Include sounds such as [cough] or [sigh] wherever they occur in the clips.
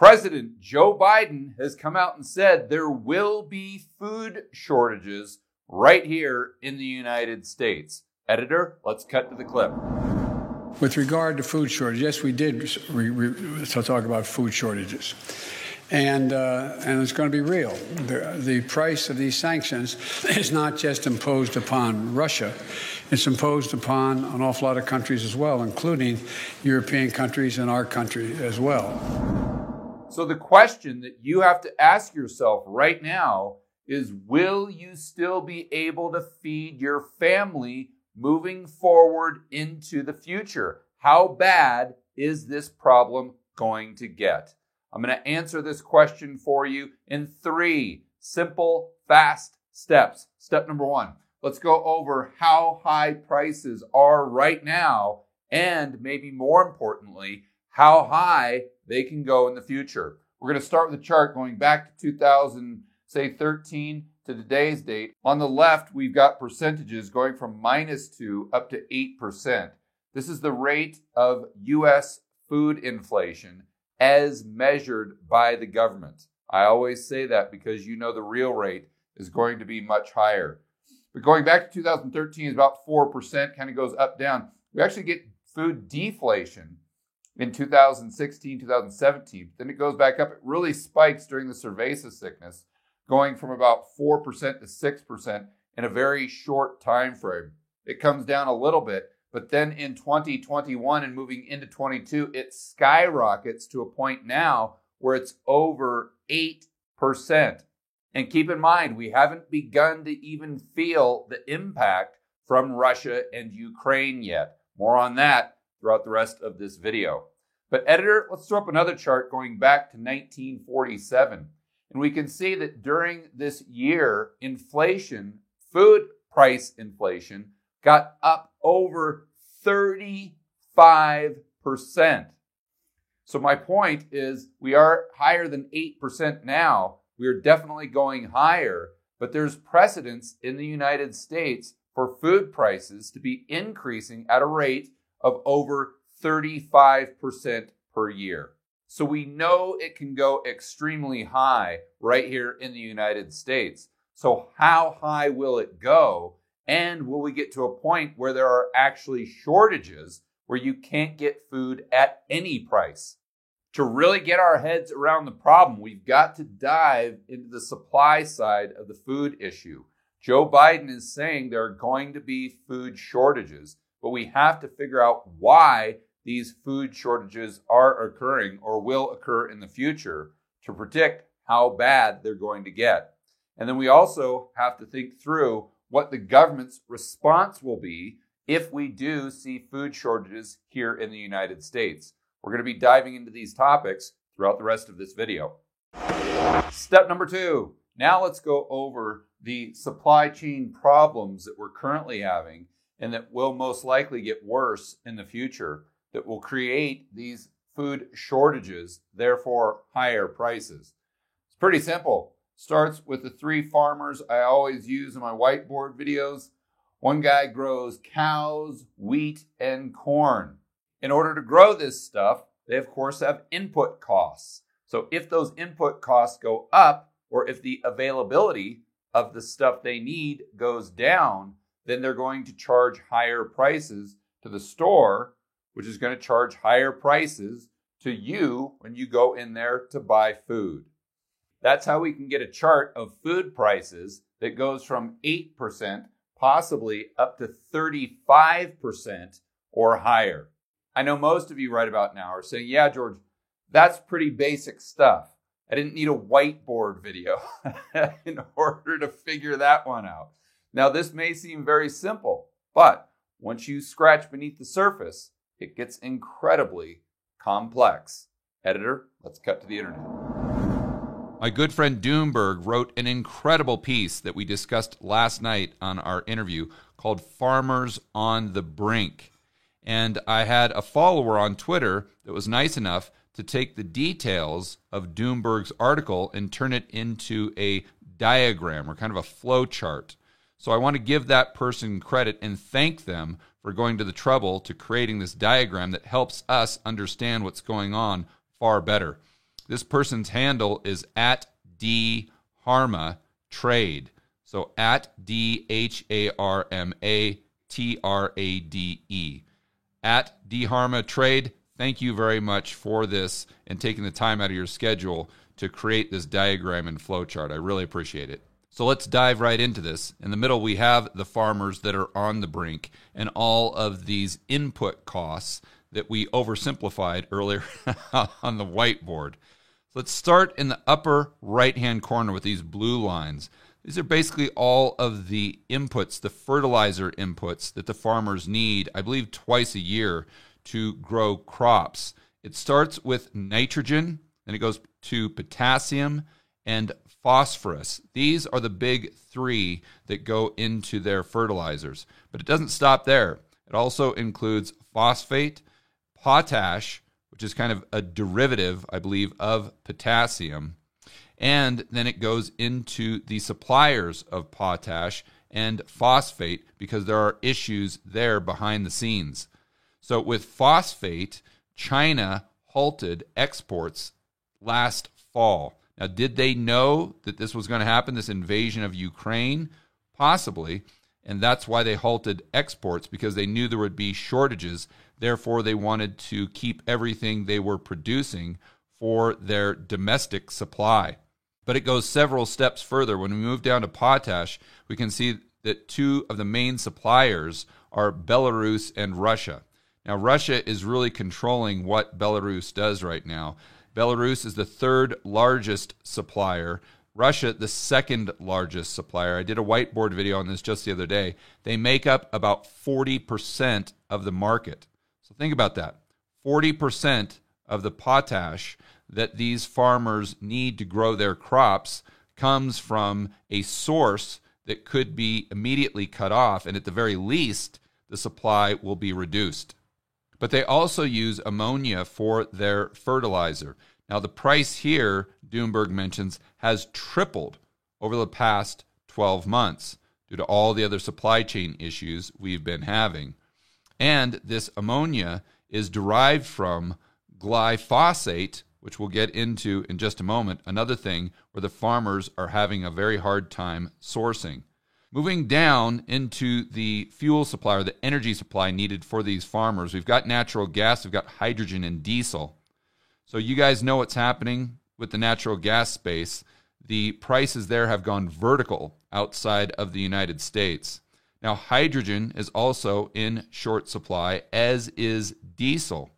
President Joe Biden has come out and said there will be food shortages right here in the United States. Editor, let's cut to the clip. With regard to food shortage, yes, we did re- re- talk about food shortages. And, uh, and it's going to be real. The, the price of these sanctions [laughs] is not just imposed upon Russia, it's imposed upon an awful lot of countries as well, including European countries and our country as well. So, the question that you have to ask yourself right now is Will you still be able to feed your family moving forward into the future? How bad is this problem going to get? I'm going to answer this question for you in three simple, fast steps. Step number one let's go over how high prices are right now, and maybe more importantly, how high they can go in the future. We're going to start with a chart going back to 2000, say 13 to today's date. On the left, we've got percentages going from minus 2 up to 8%. This is the rate of US food inflation as measured by the government. I always say that because you know the real rate is going to be much higher. But going back to 2013 is about 4%, kind of goes up down. We actually get food deflation in 2016, 2017. Then it goes back up. It really spikes during the cerveza sickness, going from about 4% to 6% in a very short time frame. It comes down a little bit, but then in 2021 and moving into 22, it skyrockets to a point now where it's over 8%. And keep in mind, we haven't begun to even feel the impact from Russia and Ukraine yet. More on that throughout the rest of this video. But editor, let's throw up another chart going back to 1947. And we can see that during this year, inflation, food price inflation, got up over 35%. So my point is we are higher than 8% now. We are definitely going higher, but there's precedence in the United States for food prices to be increasing at a rate of over 35% per year. So we know it can go extremely high right here in the United States. So how high will it go? And will we get to a point where there are actually shortages where you can't get food at any price? To really get our heads around the problem, we've got to dive into the supply side of the food issue. Joe Biden is saying there are going to be food shortages, but we have to figure out why these food shortages are occurring or will occur in the future to predict how bad they're going to get. And then we also have to think through what the government's response will be if we do see food shortages here in the United States. We're going to be diving into these topics throughout the rest of this video. Step number two. Now let's go over the supply chain problems that we're currently having and that will most likely get worse in the future that will create these food shortages, therefore higher prices. It's pretty simple starts with the three farmers I always use in my whiteboard videos. One guy grows cows, wheat, and corn. In order to grow this stuff, they of course have input costs. So if those input costs go up, or if the availability of the stuff they need goes down, then they're going to charge higher prices to the store, which is going to charge higher prices to you when you go in there to buy food. That's how we can get a chart of food prices that goes from 8%, possibly up to 35% or higher. I know most of you right about now are saying, yeah, George, that's pretty basic stuff. I didn't need a whiteboard video [laughs] in order to figure that one out. Now, this may seem very simple, but once you scratch beneath the surface, it gets incredibly complex. Editor, let's cut to the internet. My good friend Doomberg wrote an incredible piece that we discussed last night on our interview called Farmers on the Brink. And I had a follower on Twitter that was nice enough to take the details of Doomberg's article and turn it into a diagram or kind of a flow chart. So I want to give that person credit and thank them for going to the trouble to creating this diagram that helps us understand what's going on far better. This person's handle is at D Harma Trade. So at D H A R M A T R A D E. At Dharma Trade. Thank you very much for this and taking the time out of your schedule to create this diagram and flowchart. I really appreciate it. So let's dive right into this. In the middle, we have the farmers that are on the brink and all of these input costs that we oversimplified earlier [laughs] on the whiteboard. So let's start in the upper right hand corner with these blue lines. These are basically all of the inputs, the fertilizer inputs that the farmers need, I believe, twice a year to grow crops. It starts with nitrogen, then it goes to potassium and phosphorus. These are the big three that go into their fertilizers. But it doesn't stop there. It also includes phosphate, potash, which is kind of a derivative, I believe, of potassium. And then it goes into the suppliers of potash and phosphate because there are issues there behind the scenes. So with phosphate, China halted exports last fall. Now, did they know that this was going to happen, this invasion of Ukraine? Possibly. And that's why they halted exports because they knew there would be shortages. Therefore, they wanted to keep everything they were producing for their domestic supply. But it goes several steps further. When we move down to potash, we can see that two of the main suppliers are Belarus and Russia. Now, Russia is really controlling what Belarus does right now. Belarus is the third largest supplier. Russia, the second largest supplier. I did a whiteboard video on this just the other day. They make up about 40% of the market. So think about that 40% of the potash that these farmers need to grow their crops comes from a source that could be immediately cut off, and at the very least, the supply will be reduced. But they also use ammonia for their fertilizer. Now, the price here, Doomberg mentions, has tripled over the past 12 months due to all the other supply chain issues we've been having. And this ammonia is derived from glyphosate, which we'll get into in just a moment, another thing where the farmers are having a very hard time sourcing. Moving down into the fuel supply or the energy supply needed for these farmers, we've got natural gas, we've got hydrogen and diesel. So you guys know what's happening with the natural gas space. The prices there have gone vertical outside of the United States. Now, hydrogen is also in short supply, as is diesel.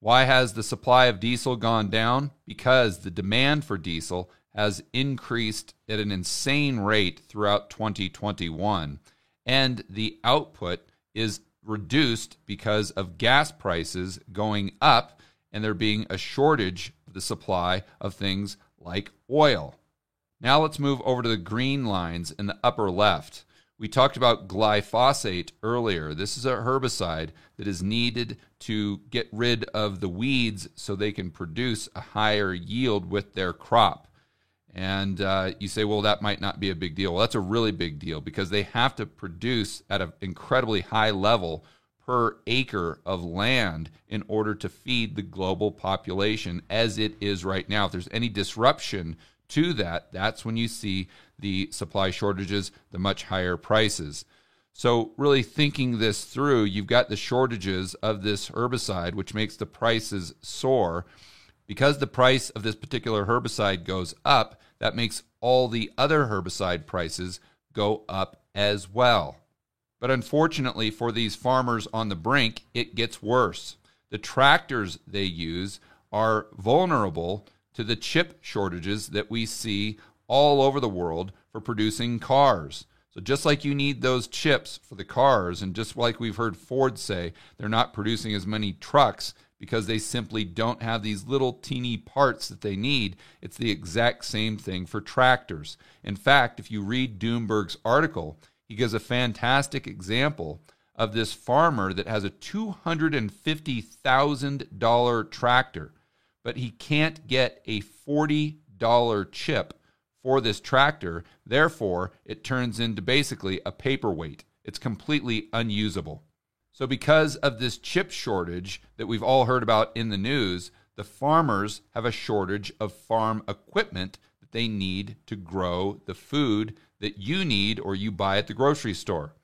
Why has the supply of diesel gone down? Because the demand for diesel has increased at an insane rate throughout 2021, and the output is reduced because of gas prices going up and there being a shortage of the supply of things like oil. Now let's move over to the green lines in the upper left. We talked about glyphosate earlier. This is a herbicide that is needed to get rid of the weeds so they can produce a higher yield with their crop. And uh, you say, well, that might not be a big deal. Well, that's a really big deal because they have to produce at an incredibly high level per acre of land in order to feed the global population as it is right now. If there's any disruption to that, that's when you see the supply shortages, the much higher prices. So, really thinking this through, you've got the shortages of this herbicide, which makes the prices soar. Because the price of this particular herbicide goes up, that makes all the other herbicide prices go up as well. But unfortunately for these farmers on the brink, it gets worse. The tractors they use are vulnerable to the chip shortages that we see all over the world for producing cars. So, just like you need those chips for the cars, and just like we've heard Ford say, they're not producing as many trucks because they simply don't have these little teeny parts that they need. It's the exact same thing for tractors. In fact, if you read Doomberg's article, he gives a fantastic example of this farmer that has a $250,000 tractor, but he can't get a $40 chip for this tractor. Therefore, it turns into basically a paperweight. It's completely unusable. So, because of this chip shortage that we've all heard about in the news, the farmers have a shortage of farm equipment that they need to grow the food that you need or you buy at the grocery store.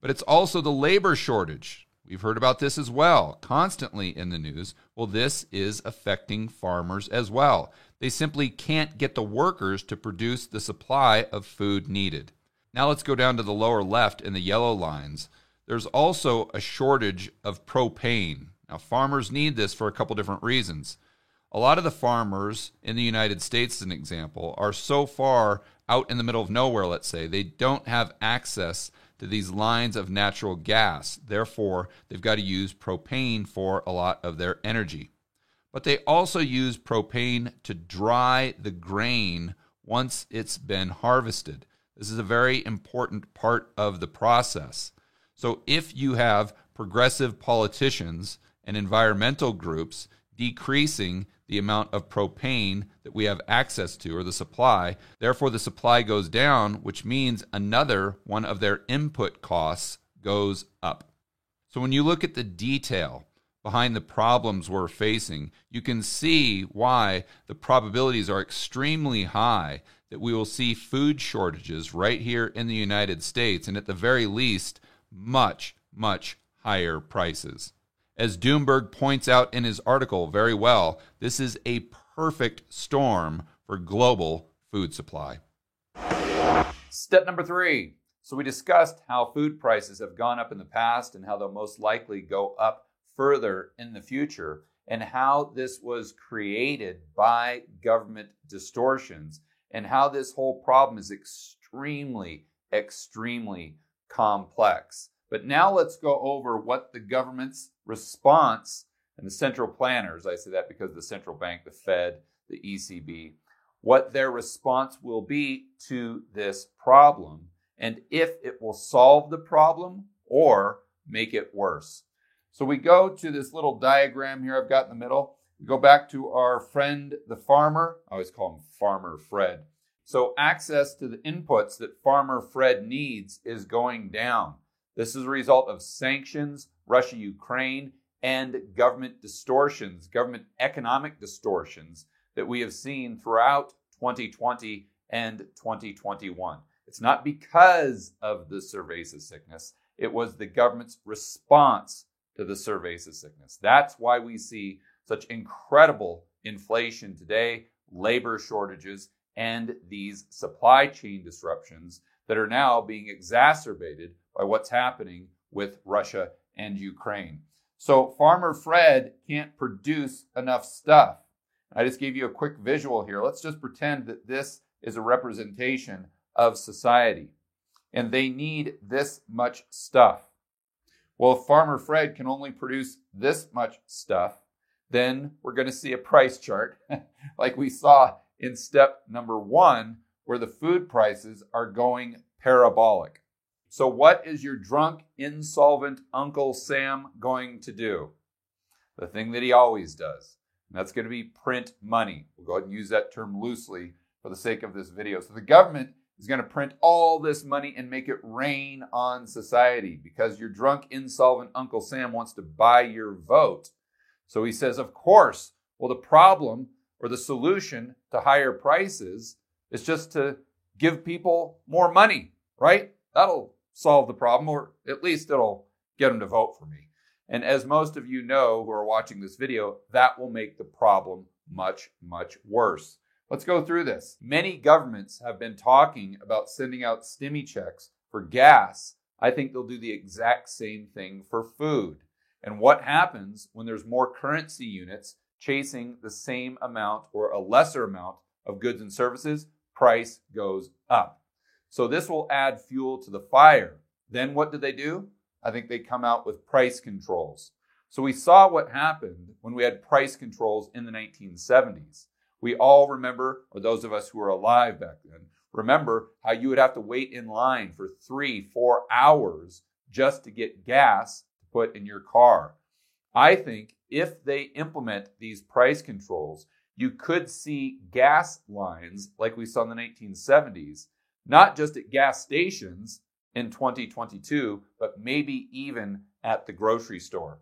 But it's also the labor shortage. We've heard about this as well, constantly in the news. Well, this is affecting farmers as well. They simply can't get the workers to produce the supply of food needed. Now let's go down to the lower left in the yellow lines. There's also a shortage of propane. Now, farmers need this for a couple different reasons. A lot of the farmers in the United States, as an example, are so far out in the middle of nowhere, let's say, they don't have access to these lines of natural gas. Therefore, they've got to use propane for a lot of their energy. But they also use propane to dry the grain once it's been harvested. This is a very important part of the process. So, if you have progressive politicians and environmental groups decreasing the amount of propane that we have access to or the supply. Therefore, the supply goes down, which means another one of their input costs goes up. So, when you look at the detail behind the problems we're facing, you can see why the probabilities are extremely high that we will see food shortages right here in the United States, and at the very least, much, much higher prices. As Doomberg points out in his article very well, this is a perfect storm for global food supply. Step number three. So, we discussed how food prices have gone up in the past and how they'll most likely go up further in the future, and how this was created by government distortions, and how this whole problem is extremely, extremely complex. But now let's go over what the government's response and the central planners, I say that because the central bank, the Fed, the ECB, what their response will be to this problem and if it will solve the problem or make it worse. So we go to this little diagram here I've got in the middle. We go back to our friend the farmer. I always call him Farmer Fred. So access to the inputs that Farmer Fred needs is going down. This is a result of sanctions, Russia Ukraine, and government distortions, government economic distortions that we have seen throughout 2020 and 2021. It's not because of the cerveza sickness, it was the government's response to the cerveza sickness. That's why we see such incredible inflation today, labor shortages, and these supply chain disruptions that are now being exacerbated by what's happening with Russia and Ukraine. So Farmer Fred can't produce enough stuff. I just gave you a quick visual here. Let's just pretend that this is a representation of society and they need this much stuff. Well, if Farmer Fred can only produce this much stuff, then we're going to see a price chart [laughs] like we saw in step number one, where the food prices are going parabolic. So, what is your drunk, insolvent Uncle Sam going to do? The thing that he always does. And that's going to be print money. We'll go ahead and use that term loosely for the sake of this video. So, the government is going to print all this money and make it rain on society because your drunk, insolvent Uncle Sam wants to buy your vote. So, he says, of course, well, the problem or the solution to higher prices is just to give people more money, right? That'll solve the problem, or at least it'll get them to vote for me. And as most of you know who are watching this video, that will make the problem much, much worse. Let's go through this. Many governments have been talking about sending out stimmy checks for gas. I think they'll do the exact same thing for food. And what happens when there's more currency units chasing the same amount or a lesser amount of goods and services? Price goes up. So this will add fuel to the fire. Then what do they do? I think they come out with price controls. So we saw what happened when we had price controls in the 1970s. We all remember, or those of us who were alive back then, remember how you would have to wait in line for three, four hours just to get gas to put in your car. I think if they implement these price controls, you could see gas lines like we saw in the 1970s not just at gas stations in 2022, but maybe even at the grocery store.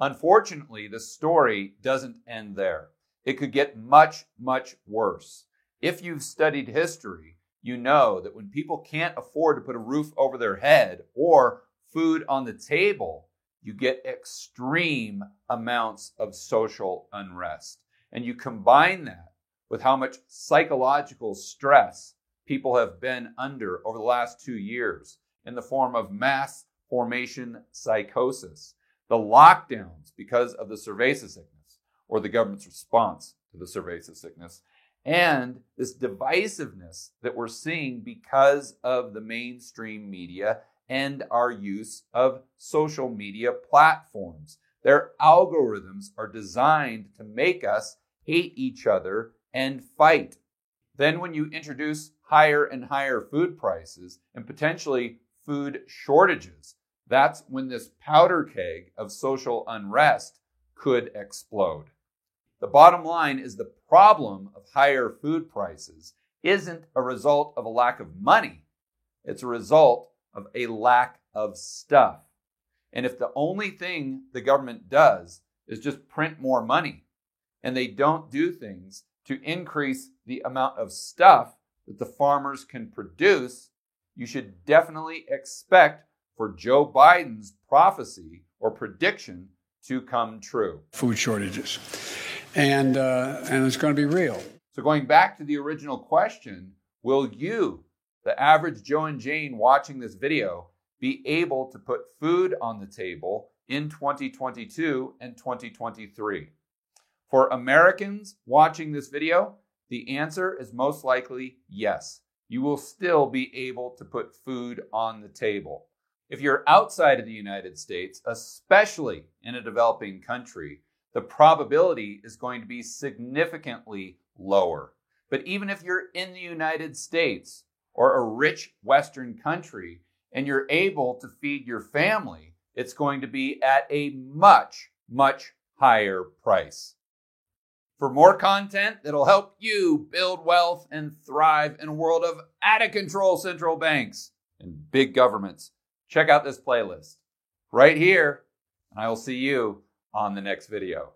Unfortunately, the story doesn't end there. It could get much, much worse. If you've studied history, you know that when people can't afford to put a roof over their head or food on the table, you get extreme amounts of social unrest. And you combine that with how much psychological stress people have been under over the last two years in the form of mass formation psychosis, the lockdowns because of the cerveza sickness or the government's response to the cerveza sickness, and this divisiveness that we're seeing because of the mainstream media and our use of social media platforms. Their algorithms are designed to make us hate each other and fight. Then, when you introduce higher and higher food prices and potentially food shortages, that's when this powder keg of social unrest could explode. The bottom line is the problem of higher food prices isn't a result of a lack of money. It's a result of a lack of stuff. And if the only thing the government does is just print more money and they don't do things to increase the amount of stuff that the farmers can produce, you should definitely expect for Joe Biden's prophecy or prediction to come true. Food shortages. And, uh, and it's going to be real. So, going back to the original question, will you the average Joe and Jane watching this video be able to put food on the table in 2022 and 2023? For Americans watching this video, the answer is most likely yes. You will still be able to put food on the table. If you're outside of the United States, especially in a developing country, the probability is going to be significantly lower. But even if you're in the United States, or a rich Western country and you're able to feed your family, it's going to be at a much, much higher price. For more content that'll help you build wealth and thrive in a world of out of control central banks and big governments, check out this playlist right here, and I will see you on the next video.